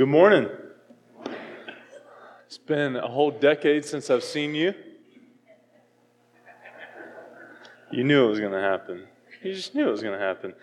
good morning. It's been a whole decade since I've seen you. You knew it was going to happen. You just knew it was going to happen.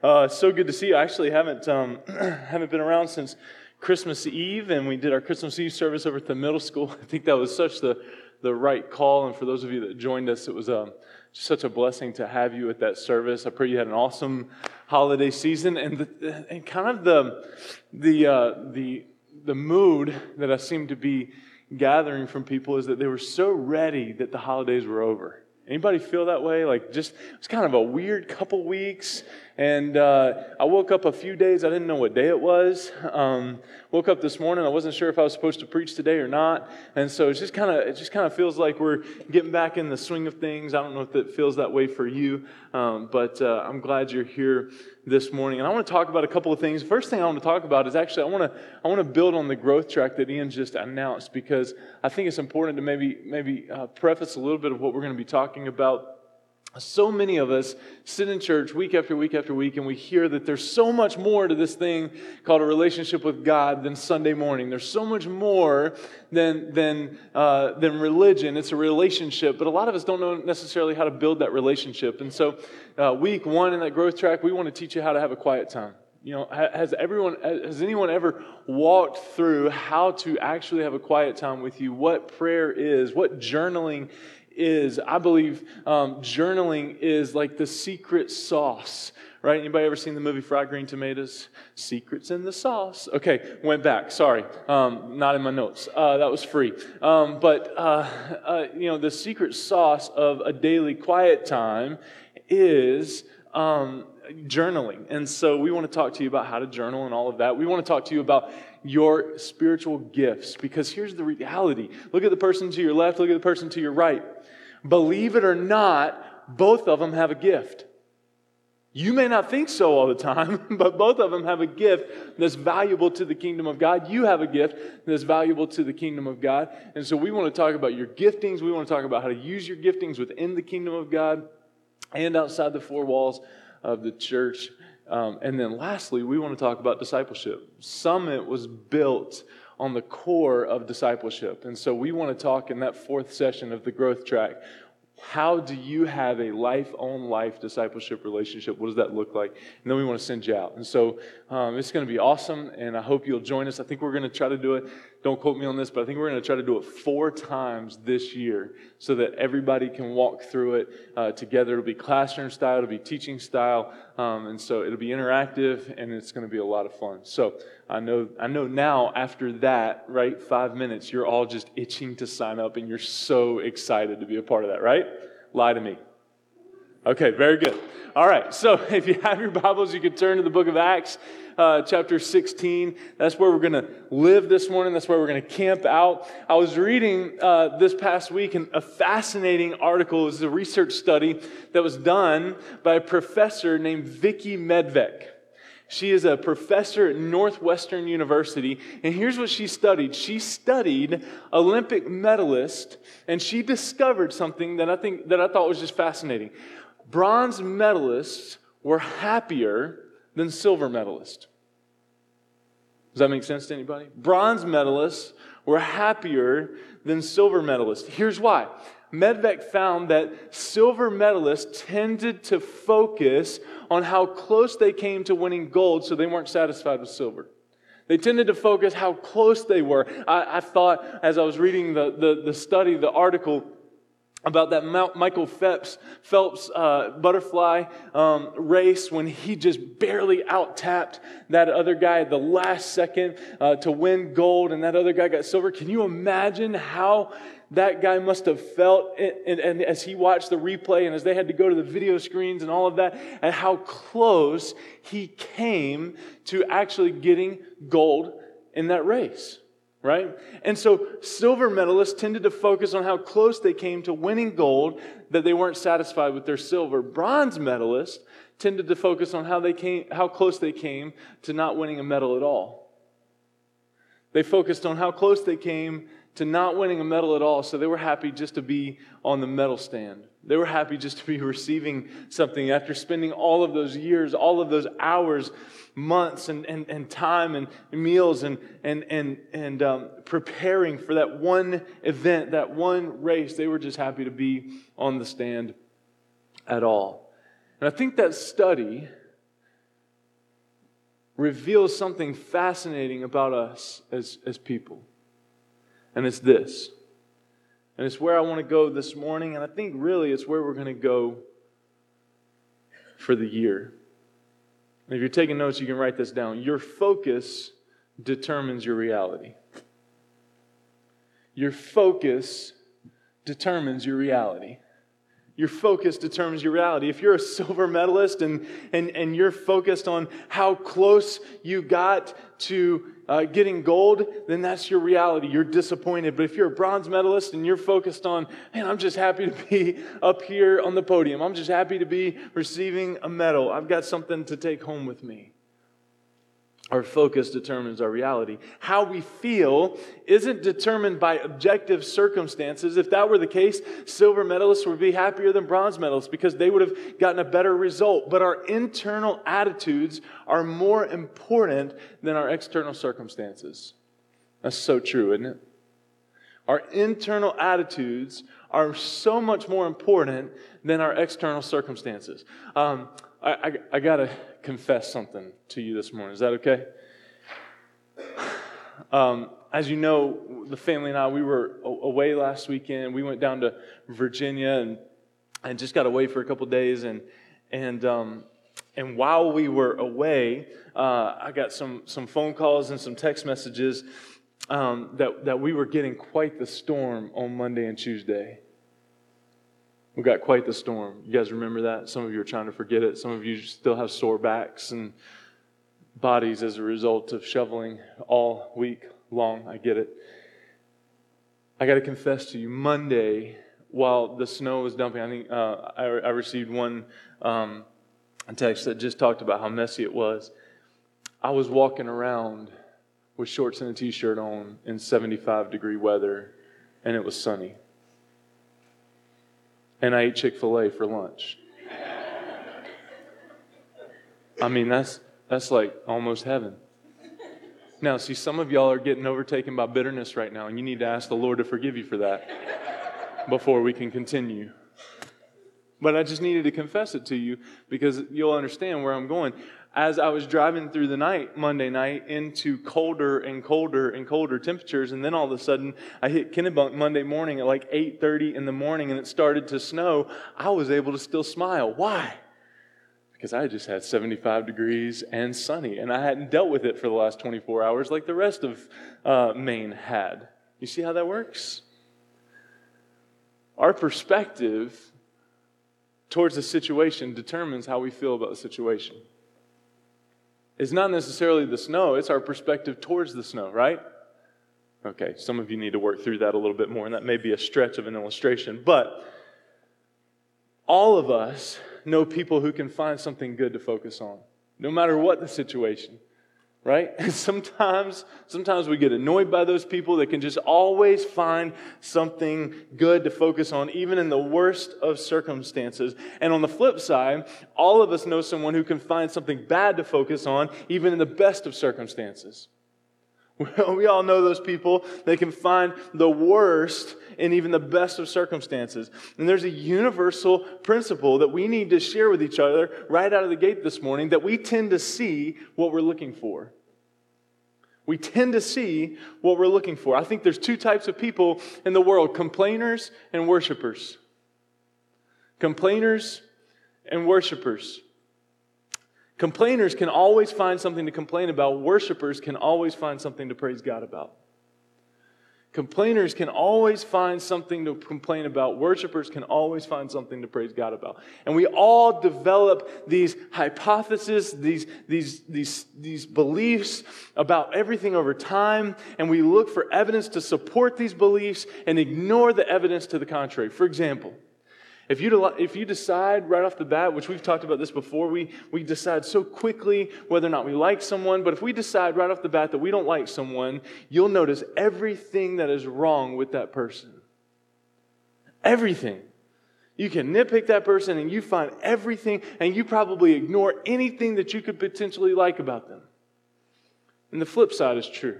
Uh, so good to see you. I actually haven't um, haven't been around since Christmas Eve, and we did our Christmas Eve service over at the middle school. I think that was such the the right call, and for those of you that joined us, it was um, just such a blessing to have you at that service. I pray you had an awesome holiday season, and the, and kind of the the uh, the the mood that I seem to be gathering from people is that they were so ready that the holidays were over. Anybody feel that way? Like just it's kind of a weird couple weeks, and uh, I woke up a few days. I didn't know what day it was. Um, woke up this morning. I wasn't sure if I was supposed to preach today or not, and so it's just kind of it just kind of feels like we're getting back in the swing of things. I don't know if it feels that way for you, um, but uh, I'm glad you're here this morning. And I want to talk about a couple of things. First thing I want to talk about is actually I want to I want to build on the growth track that Ian just announced because I think it's important to maybe maybe uh, preface a little bit of what we're going to be talking about so many of us sit in church week after week after week and we hear that there's so much more to this thing called a relationship with God than Sunday morning. There's so much more than, than, uh, than religion. It's a relationship, but a lot of us don't know necessarily how to build that relationship. And so, uh, week one in that growth track, we want to teach you how to have a quiet time. You know, has everyone, has anyone ever walked through how to actually have a quiet time with you? What prayer is, what journaling is, I believe um, journaling is like the secret sauce, right? Anybody ever seen the movie Fried Green Tomatoes? Secrets in the sauce. Okay, went back. Sorry, um, not in my notes. Uh, that was free. Um, but uh, uh, you know, the secret sauce of a daily quiet time is um, journaling. And so we want to talk to you about how to journal and all of that. We want to talk to you about your spiritual gifts because here's the reality. Look at the person to your left, look at the person to your right. Believe it or not, both of them have a gift. You may not think so all the time, but both of them have a gift that's valuable to the kingdom of God. You have a gift that's valuable to the kingdom of God. And so we want to talk about your giftings. We want to talk about how to use your giftings within the kingdom of God and outside the four walls of the church. Um, and then lastly, we want to talk about discipleship. Summit was built on the core of discipleship. And so we want to talk in that fourth session of the growth track. How do you have a life on life discipleship relationship? What does that look like? And then we want to send you out. And so um, it's going to be awesome, and I hope you'll join us. I think we're going to try to do it don't quote me on this, but I think we're going to try to do it four times this year so that everybody can walk through it uh, together. It'll be classroom style, it'll be teaching style, um, and so it'll be interactive and it's going to be a lot of fun. So I know, I know now after that, right, five minutes, you're all just itching to sign up and you're so excited to be a part of that, right? Lie to me. Okay, very good. All right, so if you have your Bibles, you can turn to the book of Acts uh, chapter 16. That's where we're going to live this morning. That's where we're going to camp out. I was reading uh, this past week and a fascinating article. Was a research study that was done by a professor named Vicky Medvec. She is a professor at Northwestern University, and here's what she studied. She studied Olympic medalists, and she discovered something that I think that I thought was just fascinating. Bronze medalists were happier than silver medalists. Does that make sense to anybody? Bronze medalists were happier than silver medalists. Here's why. Medvec found that silver medalists tended to focus on how close they came to winning gold, so they weren't satisfied with silver. They tended to focus how close they were. I, I thought, as I was reading the, the, the study, the article, about that Michael Phelps, Phelps uh, butterfly um, race when he just barely out tapped that other guy at the last second uh, to win gold, and that other guy got silver. Can you imagine how that guy must have felt and, and, and as he watched the replay and as they had to go to the video screens and all of that, and how close he came to actually getting gold in that race? Right? And so silver medalists tended to focus on how close they came to winning gold, that they weren't satisfied with their silver. Bronze medalists tended to focus on how, they came, how close they came to not winning a medal at all. They focused on how close they came to not winning a medal at all. So they were happy just to be on the medal stand. They were happy just to be receiving something after spending all of those years, all of those hours, months, and, and, and time and meals and, and, and, and um, preparing for that one event, that one race. They were just happy to be on the stand at all. And I think that study reveals something fascinating about us as, as people. And it's this. And it's where I want to go this morning. And I think really it's where we're going to go for the year. And if you're taking notes, you can write this down. Your focus determines your reality. Your focus determines your reality. Your focus determines your reality. If you're a silver medalist and, and, and you're focused on how close you got to uh, getting gold, then that's your reality. You're disappointed. But if you're a bronze medalist and you're focused on, man, I'm just happy to be up here on the podium, I'm just happy to be receiving a medal, I've got something to take home with me. Our focus determines our reality. How we feel isn't determined by objective circumstances. If that were the case, silver medalists would be happier than bronze medalists because they would have gotten a better result. But our internal attitudes are more important than our external circumstances. That's so true, isn't it? Our internal attitudes are so much more important than our external circumstances. Um, I, I, I got to confess something to you this morning. Is that okay? Um, as you know, the family and I, we were away last weekend. We went down to Virginia and, and just got away for a couple days. And, and, um, and while we were away, uh, I got some, some phone calls and some text messages um, that, that we were getting quite the storm on Monday and Tuesday. We got quite the storm. You guys remember that? Some of you are trying to forget it. Some of you still have sore backs and bodies as a result of shoveling all week long. I get it. I got to confess to you, Monday, while the snow was dumping, I think uh, I, I, received one um, text that just talked about how messy it was. I was walking around with shorts and a t shirt on in 75 degree weather, and it was sunny and I ate Chick fil A for lunch. I mean, that's, that's like almost heaven. Now, see, some of y'all are getting overtaken by bitterness right now, and you need to ask the Lord to forgive you for that before we can continue. But I just needed to confess it to you because you'll understand where I'm going as I was driving through the night, Monday night, into colder and colder and colder temperatures, and then all of a sudden I hit Kennebunk Monday morning at like 8:30 in the morning, and it started to snow. I was able to still smile. Why? Because I just had 75 degrees and sunny, and I hadn't dealt with it for the last 24 hours like the rest of uh, Maine had. You see how that works? Our perspective towards the situation determines how we feel about the situation. It's not necessarily the snow, it's our perspective towards the snow, right? Okay, some of you need to work through that a little bit more, and that may be a stretch of an illustration. But all of us know people who can find something good to focus on, no matter what the situation right? And sometimes, sometimes we get annoyed by those people that can just always find something good to focus on, even in the worst of circumstances. And on the flip side, all of us know someone who can find something bad to focus on, even in the best of circumstances. Well, we all know those people They can find the worst in even the best of circumstances. And there's a universal principle that we need to share with each other right out of the gate this morning that we tend to see what we're looking for. We tend to see what we're looking for. I think there's two types of people in the world complainers and worshipers. Complainers and worshipers. Complainers can always find something to complain about, worshipers can always find something to praise God about. Complainers can always find something to complain about. Worshippers can always find something to praise God about. And we all develop these hypotheses, these, these, these, these beliefs about everything over time, and we look for evidence to support these beliefs and ignore the evidence to the contrary. For example, If you, if you decide right off the bat, which we've talked about this before, we, we decide so quickly whether or not we like someone, but if we decide right off the bat that we don't like someone, you'll notice everything that is wrong with that person. Everything. You can nitpick that person and you find everything, and you probably ignore anything that you could potentially like about them. And the flip side is true.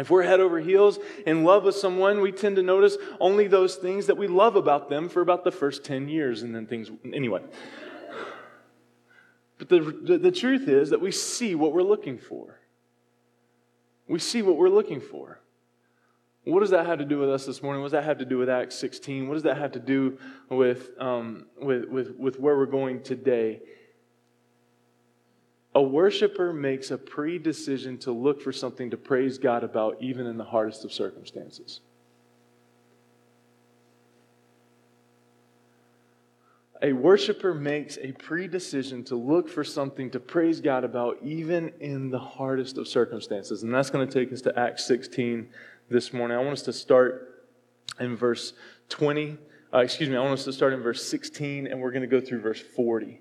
If we're head over heels in love with someone, we tend to notice only those things that we love about them for about the first 10 years, and then things, anyway. But the, the, the, truth is that we see what we're looking for. We see what we're looking for. What does that have to do with us this morning? What does that have to do with Acts 16? What does that have to do with, um, with, with, with where we're going today? A worshiper makes a pre decision to look for something to praise God about, even in the hardest of circumstances. A worshiper makes a pre decision to look for something to praise God about, even in the hardest of circumstances. And that's going to take us to Acts 16 this morning. I want us to start in verse 20. Uh, excuse me, I want us to start in verse 16, and we're going to go through verse 40.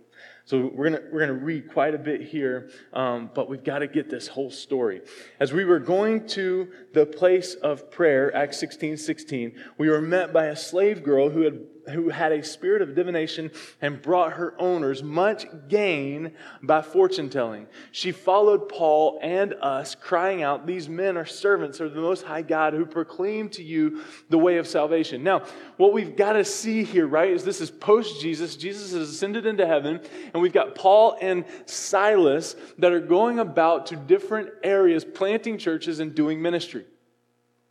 So we're to we're gonna read quite a bit here, um, but we've got to get this whole story. As we were going to the place of prayer, Acts 16 16, we were met by a slave girl who had who had a spirit of divination and brought her owners much gain by fortune telling. She followed Paul and us, crying out, These men are servants of the Most High God who proclaim to you the way of salvation. Now, what we've got to see here, right, is this is post Jesus. Jesus has ascended into heaven, and we've got Paul and Silas that are going about to different areas, planting churches and doing ministry.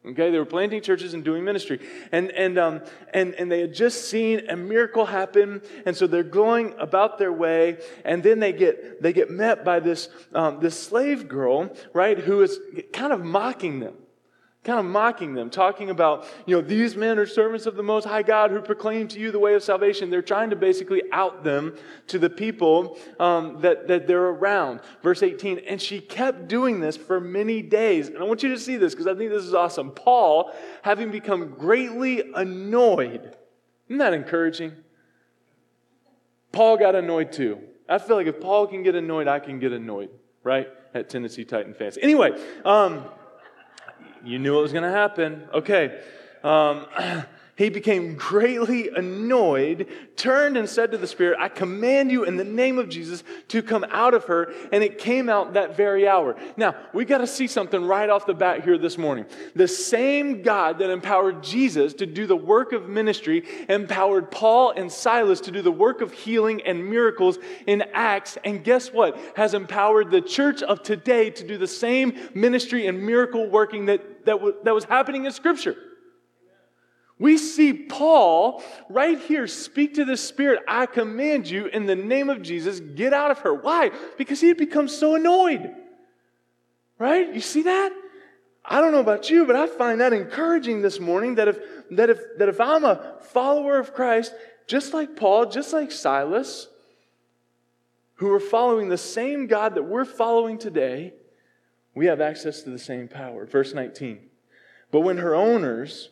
Okay, they were planting churches and doing ministry. And, and, um, and, and they had just seen a miracle happen. And so they're going about their way. And then they get, they get met by this, um, this slave girl, right, who is kind of mocking them kind of mocking them, talking about, you know, these men are servants of the Most High God who proclaim to you the way of salvation. They're trying to basically out them to the people um, that, that they're around. Verse 18, and she kept doing this for many days. And I want you to see this because I think this is awesome. Paul, having become greatly annoyed, isn't that encouraging? Paul got annoyed too. I feel like if Paul can get annoyed, I can get annoyed, right? At Tennessee Titan fans. Anyway, um, you knew it was going to happen. Okay. Um, he became greatly annoyed, turned and said to the Spirit, I command you in the name of Jesus to come out of her. And it came out that very hour. Now, we got to see something right off the bat here this morning. The same God that empowered Jesus to do the work of ministry empowered Paul and Silas to do the work of healing and miracles in Acts. And guess what? Has empowered the church of today to do the same ministry and miracle working that, that, w- that was happening in Scripture. We see Paul right here speak to the Spirit, I command you in the name of Jesus, get out of her. Why? Because he had become so annoyed. Right? You see that? I don't know about you, but I find that encouraging this morning that if, that if, that if I'm a follower of Christ, just like Paul, just like Silas, who are following the same God that we're following today, we have access to the same power. Verse 19. But when her owners,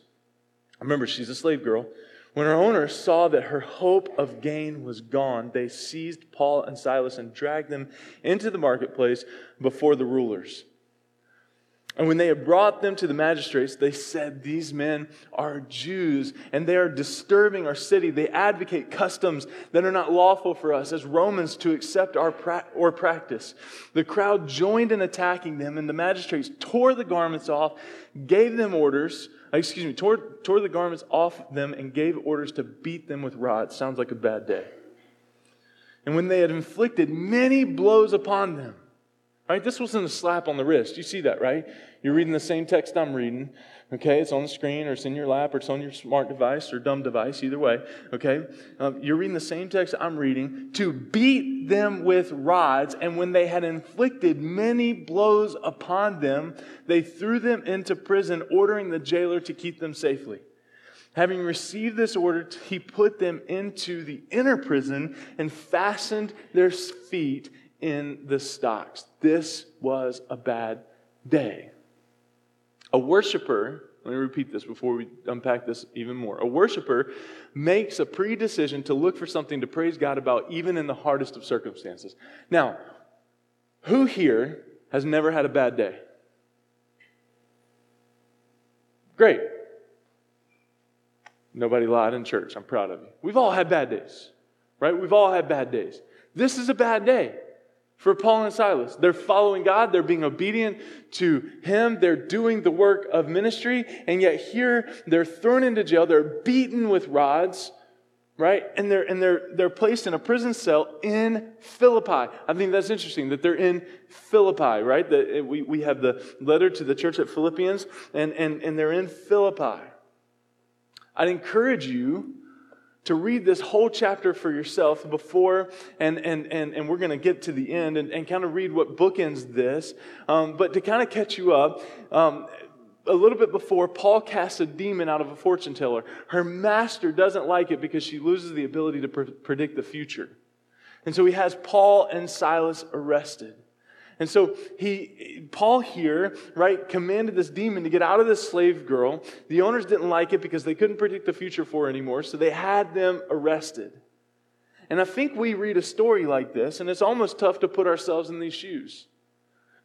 Remember, she's a slave girl. When her owners saw that her hope of gain was gone, they seized Paul and Silas and dragged them into the marketplace before the rulers. And when they had brought them to the magistrates, they said, These men are Jews, and they are disturbing our city. They advocate customs that are not lawful for us as Romans to accept our pra- or practice. The crowd joined in attacking them, and the magistrates tore the garments off, gave them orders excuse me, tore, tore the garments off them and gave orders to beat them with rods. Sounds like a bad day. And when they had inflicted many blows upon them, right? This wasn't a slap on the wrist. You see that, right? You're reading the same text I'm reading. Okay, it's on the screen or it's in your lap or it's on your smart device or dumb device, either way. Okay, um, you're reading the same text I'm reading to beat them with rods. And when they had inflicted many blows upon them, they threw them into prison, ordering the jailer to keep them safely. Having received this order, he put them into the inner prison and fastened their feet in the stocks. This was a bad day. A worshiper, Let me repeat this before we unpack this even more. A worshiper makes a pre decision to look for something to praise God about, even in the hardest of circumstances. Now, who here has never had a bad day? Great. Nobody lied in church. I'm proud of you. We've all had bad days, right? We've all had bad days. This is a bad day for Paul and Silas. They're following God, they're being obedient to Him, they're doing the work of ministry, and yet here they're thrown into jail, they're beaten with rods. Right? And they're and they're they're placed in a prison cell in Philippi. I think that's interesting that they're in Philippi, right? That eh, we, we have the letter to the church at Philippians, and, and, and they're in Philippi. I'd encourage you to read this whole chapter for yourself before, and, and, and, and we're going to get to the end and, and kind of read what bookends this. Um, but to kind of catch you up, um, a little bit before, Paul casts a demon out of a fortune teller. Her master doesn't like it because she loses the ability to pre- predict the future. And so he has Paul and Silas arrested. And so he, Paul here, right, commanded this demon to get out of this slave girl. The owners didn't like it because they couldn't predict the future for her anymore, so they had them arrested. And I think we read a story like this, and it's almost tough to put ourselves in these shoes.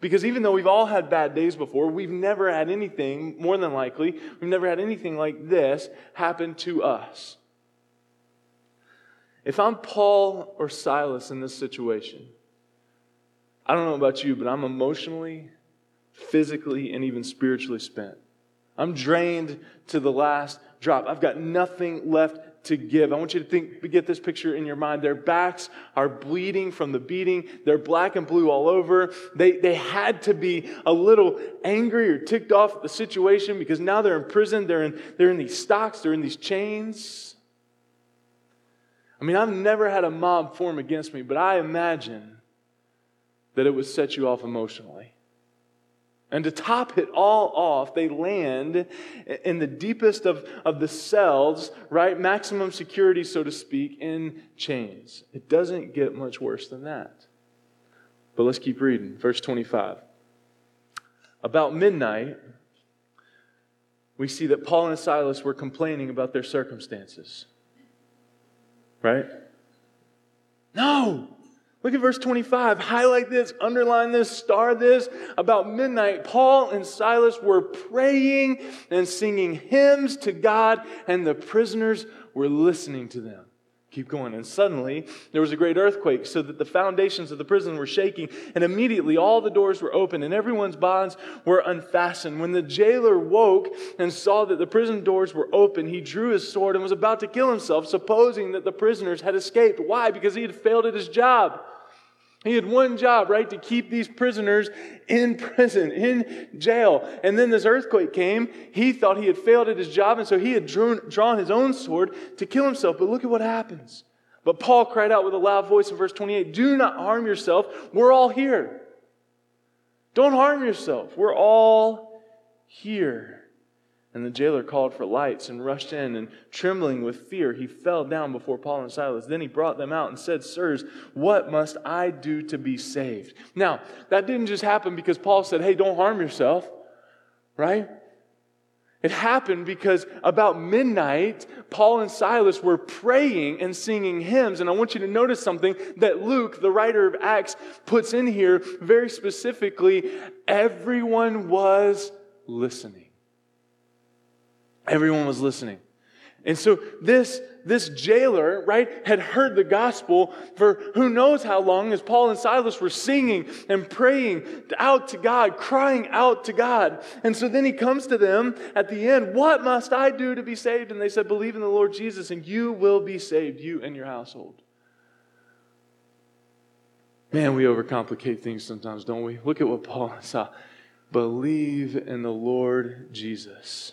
Because even though we've all had bad days before, we've never had anything, more than likely, we've never had anything like this happen to us. If I'm Paul or Silas in this situation, I don't know about you, but I'm emotionally, physically, and even spiritually spent. I'm drained to the last drop. I've got nothing left to give. I want you to think, get this picture in your mind. Their backs are bleeding from the beating. They're black and blue all over. They, they had to be a little angry or ticked off at the situation because now they're in prison. They're in, they're in these stocks. They're in these chains. I mean, I've never had a mob form against me, but I imagine that it would set you off emotionally. And to top it all off, they land in the deepest of, of the cells, right? Maximum security, so to speak, in chains. It doesn't get much worse than that. But let's keep reading. Verse 25. About midnight, we see that Paul and Silas were complaining about their circumstances. Right? No! Look at verse 25. Highlight this, underline this, star this. About midnight, Paul and Silas were praying and singing hymns to God, and the prisoners were listening to them. Keep going. And suddenly there was a great earthquake, so that the foundations of the prison were shaking, and immediately all the doors were open, and everyone's bonds were unfastened. When the jailer woke and saw that the prison doors were open, he drew his sword and was about to kill himself, supposing that the prisoners had escaped. Why? Because he had failed at his job. He had one job, right? To keep these prisoners in prison, in jail. And then this earthquake came. He thought he had failed at his job, and so he had drawn, drawn his own sword to kill himself. But look at what happens. But Paul cried out with a loud voice in verse 28 Do not harm yourself. We're all here. Don't harm yourself. We're all here. And the jailer called for lights and rushed in, and trembling with fear, he fell down before Paul and Silas. Then he brought them out and said, Sirs, what must I do to be saved? Now, that didn't just happen because Paul said, Hey, don't harm yourself, right? It happened because about midnight, Paul and Silas were praying and singing hymns. And I want you to notice something that Luke, the writer of Acts, puts in here very specifically. Everyone was listening. Everyone was listening. And so this, this jailer, right, had heard the gospel for who knows how long as Paul and Silas were singing and praying out to God, crying out to God. And so then he comes to them at the end, What must I do to be saved? And they said, Believe in the Lord Jesus, and you will be saved, you and your household. Man, we overcomplicate things sometimes, don't we? Look at what Paul saw. Believe in the Lord Jesus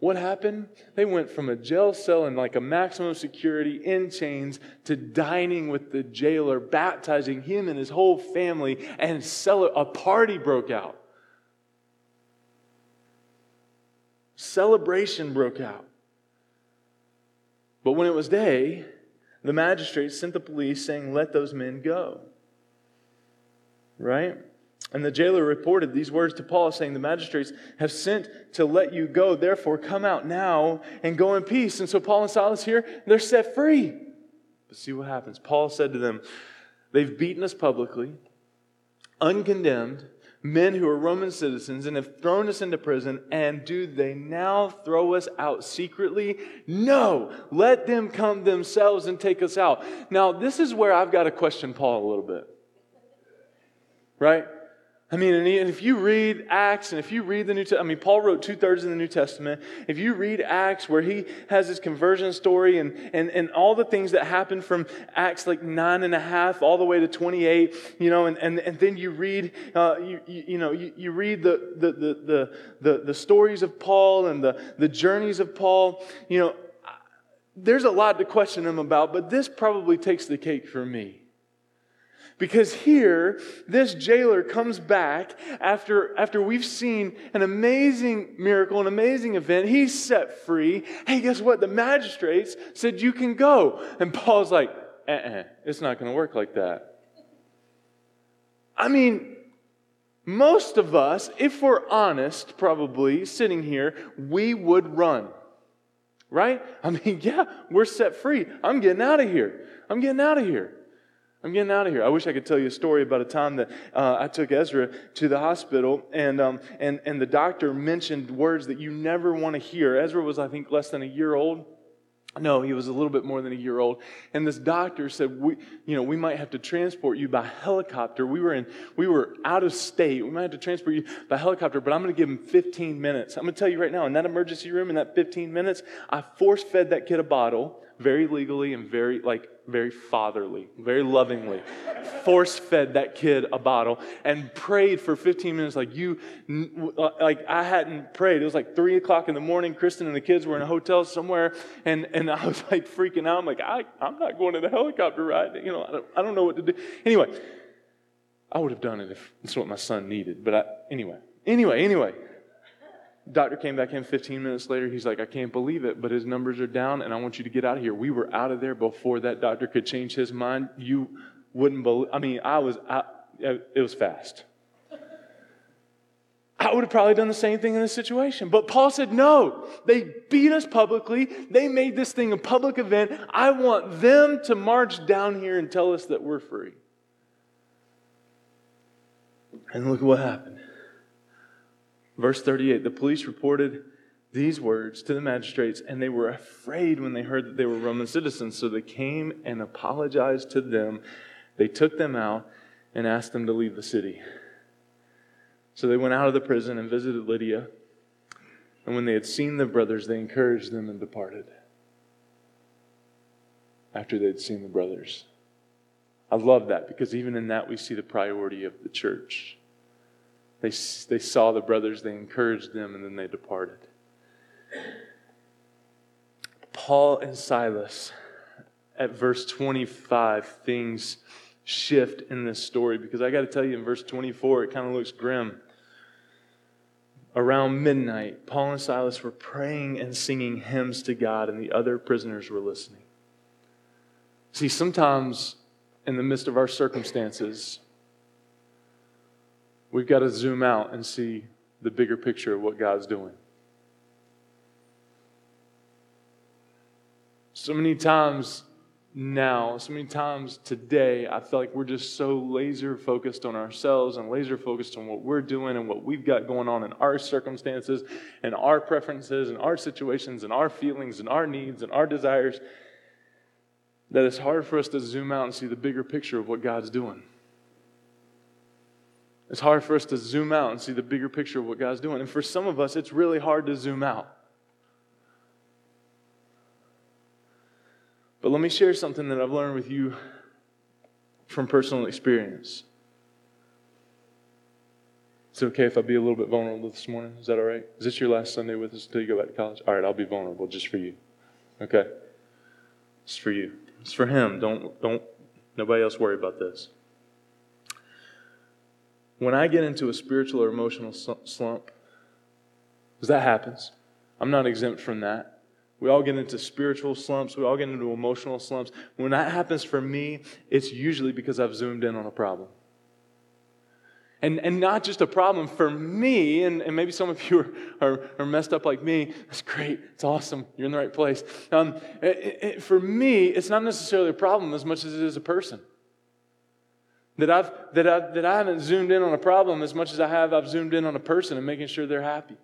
What happened? They went from a jail cell in like a maximum security in chains to dining with the jailer, baptizing him and his whole family, and a party broke out. Celebration broke out. But when it was day, the magistrates sent the police saying, Let those men go. Right? And the jailer reported these words to Paul, saying, The magistrates have sent to let you go. Therefore, come out now and go in peace. And so Paul and Silas here, they're set free. But see what happens. Paul said to them, They've beaten us publicly, uncondemned, men who are Roman citizens, and have thrown us into prison. And do they now throw us out secretly? No, let them come themselves and take us out. Now, this is where I've got to question Paul a little bit. Right? I mean, and if you read Acts and if you read the New Testament, I mean, Paul wrote two thirds of the New Testament. If you read Acts where he has his conversion story and, and, and all the things that happened from Acts like nine and a half all the way to 28, you know, and, and, and then you read, uh, you, you, you, know, you, you read the, the, the, the, the, the stories of Paul and the, the journeys of Paul, you know, there's a lot to question him about, but this probably takes the cake for me. Because here, this jailer comes back after, after we've seen an amazing miracle, an amazing event. He's set free. Hey, guess what? The magistrates said, You can go. And Paul's like, uh uh-uh, it's not going to work like that. I mean, most of us, if we're honest, probably sitting here, we would run. Right? I mean, yeah, we're set free. I'm getting out of here. I'm getting out of here. I'm getting out of here. I wish I could tell you a story about a time that uh, I took Ezra to the hospital, and, um, and, and the doctor mentioned words that you never want to hear. Ezra was, I think, less than a year old. No, he was a little bit more than a year old. And this doctor said, we, you know, we might have to transport you by helicopter. We were in, we were out of state. We might have to transport you by helicopter, but I'm going to give him 15 minutes. I'm going to tell you right now, in that emergency room, in that 15 minutes, I force fed that kid a bottle very legally and very like very fatherly, very lovingly, force fed that kid a bottle and prayed for 15 minutes like you, uh, like I hadn't prayed. It was like three o'clock in the morning. Kristen and the kids were in a hotel somewhere, and, and I was like freaking out. I'm like, I, I'm not going to the helicopter ride. You know, I don't, I don't know what to do. Anyway, I would have done it if it's what my son needed. But I, anyway, anyway, anyway. Doctor came back in 15 minutes later. He's like, I can't believe it, but his numbers are down, and I want you to get out of here. We were out of there before that doctor could change his mind. You wouldn't believe. I mean, I was. I, it was fast. I would have probably done the same thing in this situation. But Paul said, no, they beat us publicly. They made this thing a public event. I want them to march down here and tell us that we're free. And look what happened. Verse 38 the police reported these words to the magistrates, and they were afraid when they heard that they were Roman citizens. So they came and apologized to them. They took them out and asked them to leave the city. So they went out of the prison and visited Lydia. And when they had seen the brothers, they encouraged them and departed. After they'd seen the brothers. I love that because even in that we see the priority of the church. They, they saw the brothers, they encouraged them, and then they departed. Paul and Silas, at verse 25, things shift in this story because I got to tell you, in verse 24, it kind of looks grim. Around midnight, Paul and Silas were praying and singing hymns to God, and the other prisoners were listening. See, sometimes in the midst of our circumstances, We've got to zoom out and see the bigger picture of what God's doing. So many times now, so many times today, I feel like we're just so laser focused on ourselves and laser focused on what we're doing and what we've got going on in our circumstances and our preferences and our situations and our feelings and our needs and our desires that it's hard for us to zoom out and see the bigger picture of what God's doing. It's hard for us to zoom out and see the bigger picture of what God's doing. And for some of us, it's really hard to zoom out. But let me share something that I've learned with you from personal experience. Is it okay if I be a little bit vulnerable this morning? Is that all right? Is this your last Sunday with us until you go back to college? All right, I'll be vulnerable just for you. Okay? It's for you. It's for him. Don't don't nobody else worry about this. When I get into a spiritual or emotional slump, because that happens, I'm not exempt from that. We all get into spiritual slumps. We all get into emotional slumps. When that happens for me, it's usually because I've zoomed in on a problem. And, and not just a problem for me, and, and maybe some of you are, are, are, messed up like me. That's great. It's awesome. You're in the right place. Um, it, it, for me, it's not necessarily a problem as much as it is a person. That, I've, that, I, that I haven't zoomed in on a problem as much as I have, I've zoomed in on a person and making sure they're happy.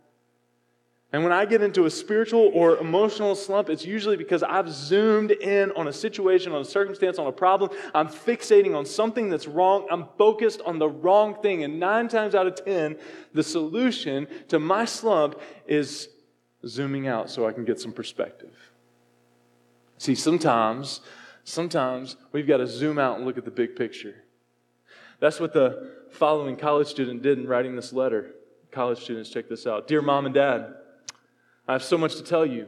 And when I get into a spiritual or emotional slump, it's usually because I've zoomed in on a situation, on a circumstance, on a problem. I'm fixating on something that's wrong. I'm focused on the wrong thing. And nine times out of ten, the solution to my slump is zooming out so I can get some perspective. See, sometimes, sometimes we've got to zoom out and look at the big picture. That's what the following college student did in writing this letter. College students, check this out. Dear mom and dad, I have so much to tell you.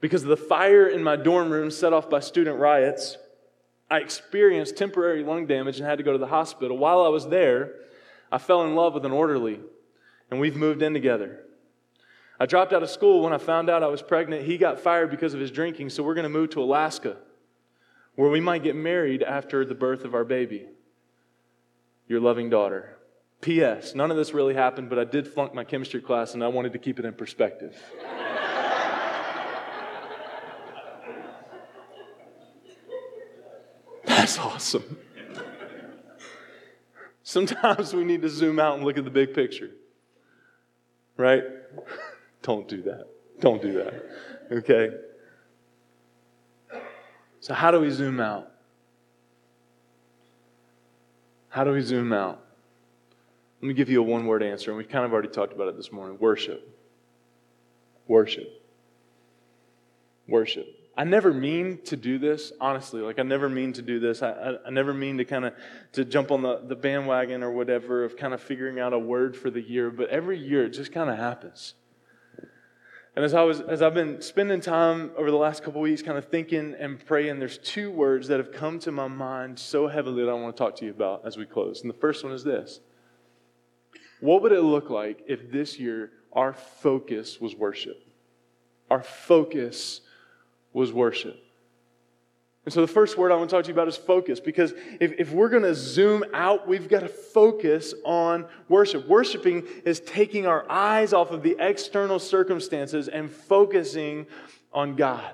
Because of the fire in my dorm room set off by student riots, I experienced temporary lung damage and had to go to the hospital. While I was there, I fell in love with an orderly, and we've moved in together. I dropped out of school when I found out I was pregnant. He got fired because of his drinking, so we're going to move to Alaska, where we might get married after the birth of our baby. Your loving daughter. P.S. None of this really happened, but I did flunk my chemistry class and I wanted to keep it in perspective. That's awesome. Sometimes we need to zoom out and look at the big picture. Right? Don't do that. Don't do that. Okay? So, how do we zoom out? How do we zoom out? Let me give you a one word answer, and we've kind of already talked about it this morning worship. Worship. Worship. I never mean to do this, honestly. Like, I never mean to do this. I, I, I never mean to kind of to jump on the, the bandwagon or whatever of kind of figuring out a word for the year, but every year it just kind of happens. And as I was as I've been spending time over the last couple weeks kind of thinking and praying, there's two words that have come to my mind so heavily that I want to talk to you about as we close. And the first one is this what would it look like if this year our focus was worship? Our focus was worship. And so the first word I want to talk to you about is focus because if, if we're going to zoom out, we've got to focus on worship. Worshiping is taking our eyes off of the external circumstances and focusing on God.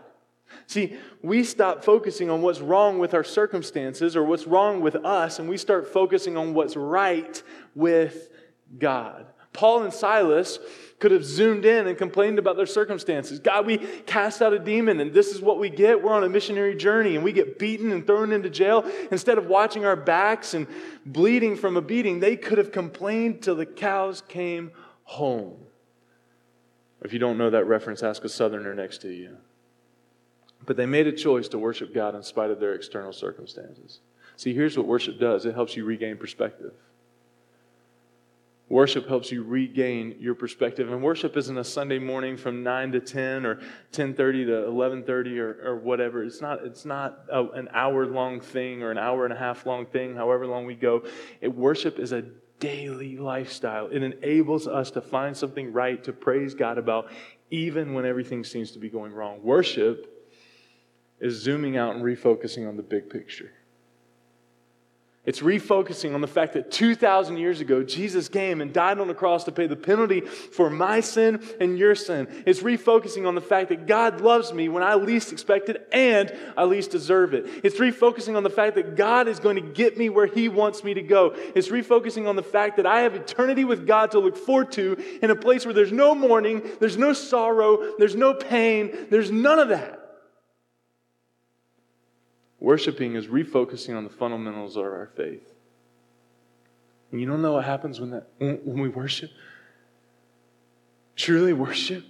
See, we stop focusing on what's wrong with our circumstances or what's wrong with us, and we start focusing on what's right with God. Paul and Silas could have zoomed in and complained about their circumstances. God, we cast out a demon and this is what we get. We're on a missionary journey and we get beaten and thrown into jail. Instead of watching our backs and bleeding from a beating, they could have complained till the cows came home. If you don't know that reference, ask a southerner next to you. But they made a choice to worship God in spite of their external circumstances. See, here's what worship does it helps you regain perspective. Worship helps you regain your perspective. And worship isn't a Sunday morning from 9 to 10 or 10:30 to 11:30 or, or whatever. It's not, it's not a, an hour long thing or an hour and a half long thing, however long we go. It, worship is a daily lifestyle. It enables us to find something right to praise God about, even when everything seems to be going wrong. Worship is zooming out and refocusing on the big picture. It's refocusing on the fact that 2,000 years ago, Jesus came and died on the cross to pay the penalty for my sin and your sin. It's refocusing on the fact that God loves me when I least expect it and I least deserve it. It's refocusing on the fact that God is going to get me where He wants me to go. It's refocusing on the fact that I have eternity with God to look forward to in a place where there's no mourning, there's no sorrow, there's no pain, there's none of that. Worshiping is refocusing on the fundamentals of our faith. And you don't know what happens when, that, when we worship? Truly worship,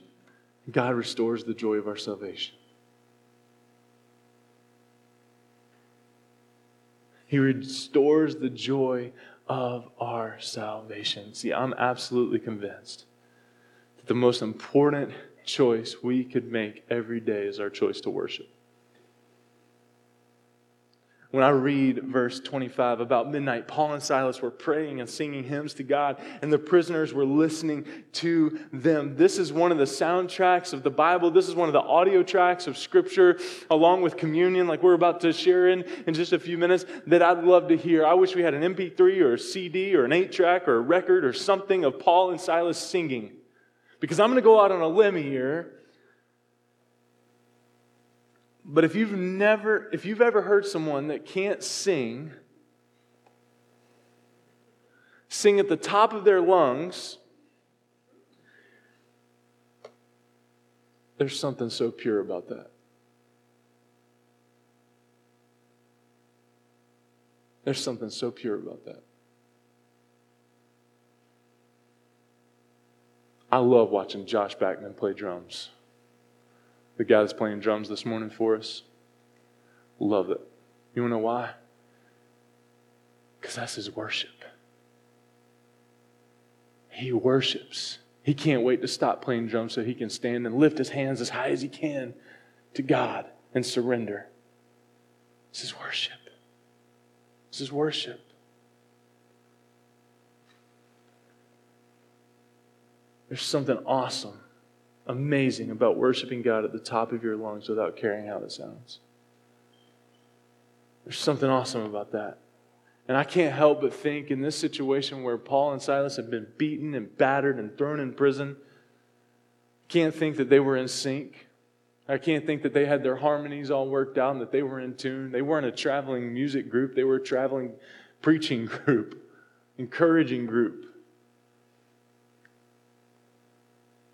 God restores the joy of our salvation. He restores the joy of our salvation. See, I'm absolutely convinced that the most important choice we could make every day is our choice to worship. When I read verse 25 about midnight, Paul and Silas were praying and singing hymns to God, and the prisoners were listening to them. This is one of the soundtracks of the Bible. This is one of the audio tracks of Scripture, along with communion, like we're about to share in in just a few minutes, that I'd love to hear. I wish we had an MP3 or a CD or an 8 track or a record or something of Paul and Silas singing. Because I'm going to go out on a limb here but if you've never, if you've ever heard someone that can't sing, sing at the top of their lungs, there's something so pure about that. There's something so pure about that. I love watching Josh Backman play drums the guy that's playing drums this morning for us. Love it. You want to know why? Because that's his worship. He worships. He can't wait to stop playing drums so he can stand and lift his hands as high as he can to God and surrender. This is worship. This is worship. There's something awesome amazing about worshiping God at the top of your lungs without caring how it sounds. There's something awesome about that. And I can't help but think in this situation where Paul and Silas have been beaten and battered and thrown in prison, can't think that they were in sync. I can't think that they had their harmonies all worked out and that they were in tune. They weren't a traveling music group, they were a traveling preaching group, encouraging group.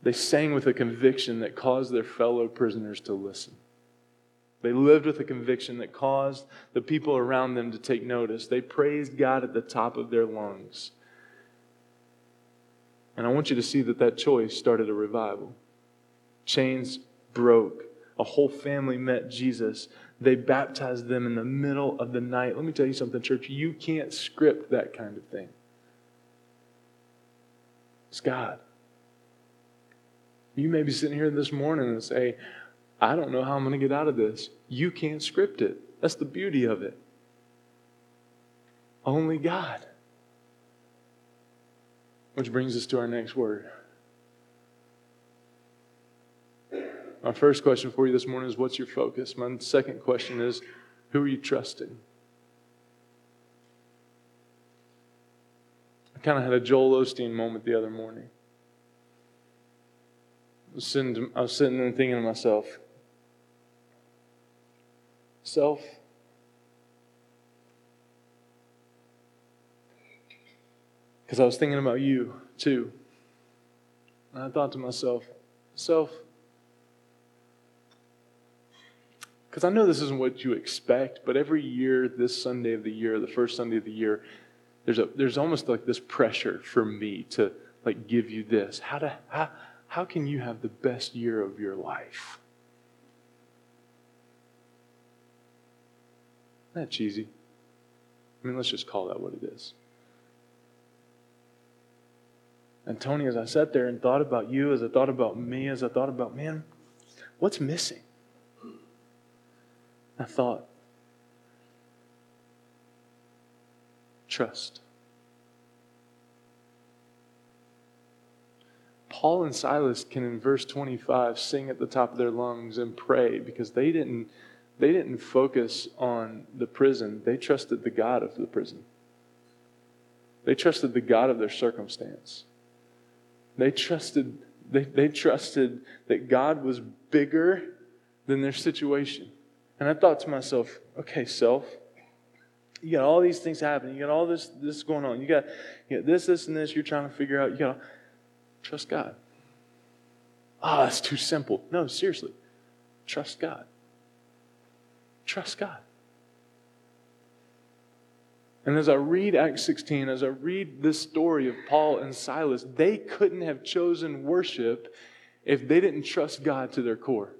They sang with a conviction that caused their fellow prisoners to listen. They lived with a conviction that caused the people around them to take notice. They praised God at the top of their lungs. And I want you to see that that choice started a revival. Chains broke. A whole family met Jesus. They baptized them in the middle of the night. Let me tell you something, church. You can't script that kind of thing. It's God. You may be sitting here this morning and say, I don't know how I'm going to get out of this. You can't script it. That's the beauty of it. Only God. Which brings us to our next word. My first question for you this morning is what's your focus? My second question is who are you trusting? I kind of had a Joel Osteen moment the other morning. I was sitting, to, I was sitting and thinking to myself, self, because I was thinking about you too. And I thought to myself, self, because I know this isn't what you expect, but every year, this Sunday of the year, the first Sunday of the year, there's a there's almost like this pressure for me to like give you this. How to how how can you have the best year of your life? Isn't that cheesy? I mean, let's just call that what it is. And Tony, as I sat there and thought about you, as I thought about me, as I thought about, man, what's missing? I thought, trust. Paul and Silas can, in verse 25, sing at the top of their lungs and pray because they didn't, they didn't focus on the prison. They trusted the God of the prison. They trusted the God of their circumstance. They trusted, they, they trusted that God was bigger than their situation. And I thought to myself, okay, self, you got all these things happening. You got all this this going on. You got, you got this, this, and this. You're trying to figure out. You got Trust God. Ah, oh, that's too simple. No, seriously. Trust God. Trust God. And as I read Acts 16, as I read this story of Paul and Silas, they couldn't have chosen worship if they didn't trust God to their core.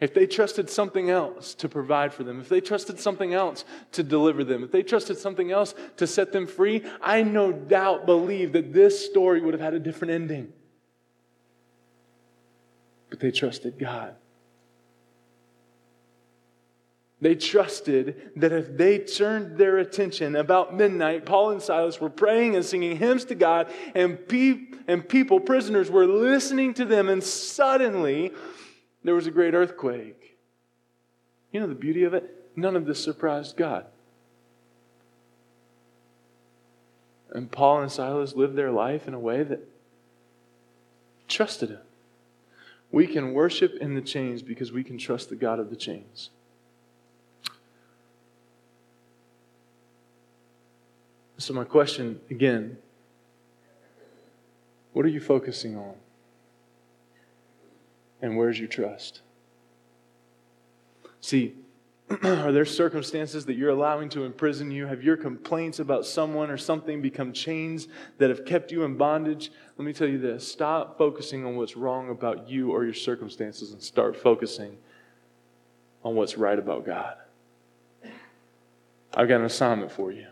If they trusted something else to provide for them, if they trusted something else to deliver them, if they trusted something else to set them free, I no doubt believe that this story would have had a different ending. But they trusted God. They trusted that if they turned their attention about midnight, Paul and Silas were praying and singing hymns to God, and, pe- and people, prisoners, were listening to them, and suddenly there was a great earthquake. You know the beauty of it? None of this surprised God. And Paul and Silas lived their life in a way that trusted Him. We can worship in the chains because we can trust the God of the chains. So, my question again what are you focusing on? And where's your trust? See, are there circumstances that you're allowing to imprison you? Have your complaints about someone or something become chains that have kept you in bondage? Let me tell you this stop focusing on what's wrong about you or your circumstances and start focusing on what's right about God. I've got an assignment for you.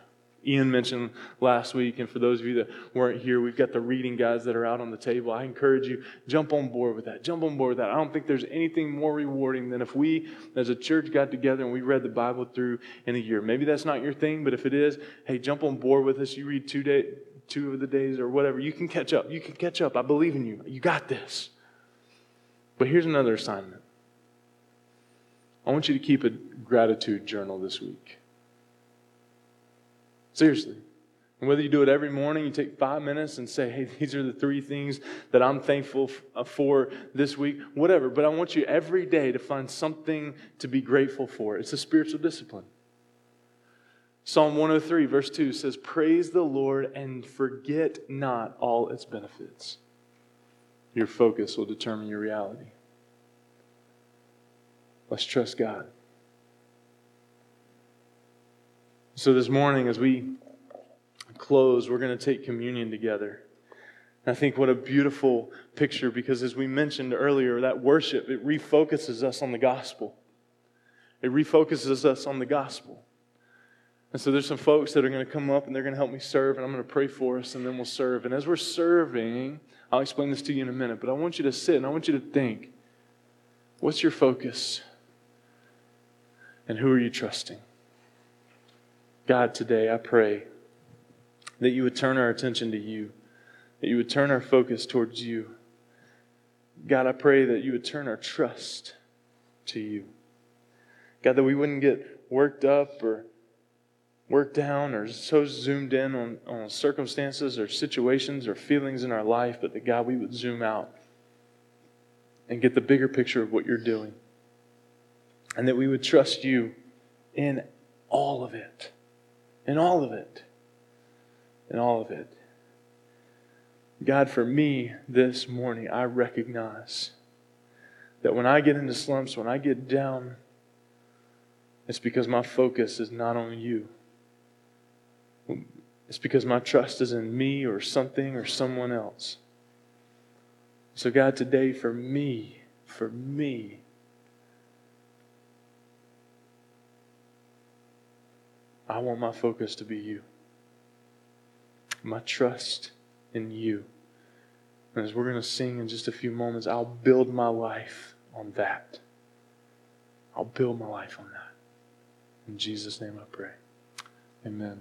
Ian mentioned last week, and for those of you that weren't here, we've got the reading guides that are out on the table. I encourage you, jump on board with that. Jump on board with that. I don't think there's anything more rewarding than if we, as a church, got together and we read the Bible through in a year. Maybe that's not your thing, but if it is, hey, jump on board with us. You read two day, two of the days or whatever. You can catch up. You can catch up. I believe in you. You got this. But here's another assignment. I want you to keep a gratitude journal this week. Seriously. And whether you do it every morning, you take five minutes and say, hey, these are the three things that I'm thankful uh, for this week, whatever. But I want you every day to find something to be grateful for. It's a spiritual discipline. Psalm 103, verse 2 says, Praise the Lord and forget not all its benefits. Your focus will determine your reality. Let's trust God. So, this morning, as we close, we're going to take communion together. I think what a beautiful picture because, as we mentioned earlier, that worship, it refocuses us on the gospel. It refocuses us on the gospel. And so, there's some folks that are going to come up and they're going to help me serve, and I'm going to pray for us, and then we'll serve. And as we're serving, I'll explain this to you in a minute, but I want you to sit and I want you to think what's your focus? And who are you trusting? God, today I pray that you would turn our attention to you, that you would turn our focus towards you. God, I pray that you would turn our trust to you. God, that we wouldn't get worked up or worked down or so zoomed in on, on circumstances or situations or feelings in our life, but that God, we would zoom out and get the bigger picture of what you're doing. And that we would trust you in all of it in all of it. In all of it. God, for me this morning, I recognize that when I get into slumps, when I get down, it's because my focus is not on you. It's because my trust is in me or something or someone else. So, God, today, for me, for me, I want my focus to be you. My trust in you. And as we're going to sing in just a few moments, I'll build my life on that. I'll build my life on that. In Jesus' name I pray. Amen.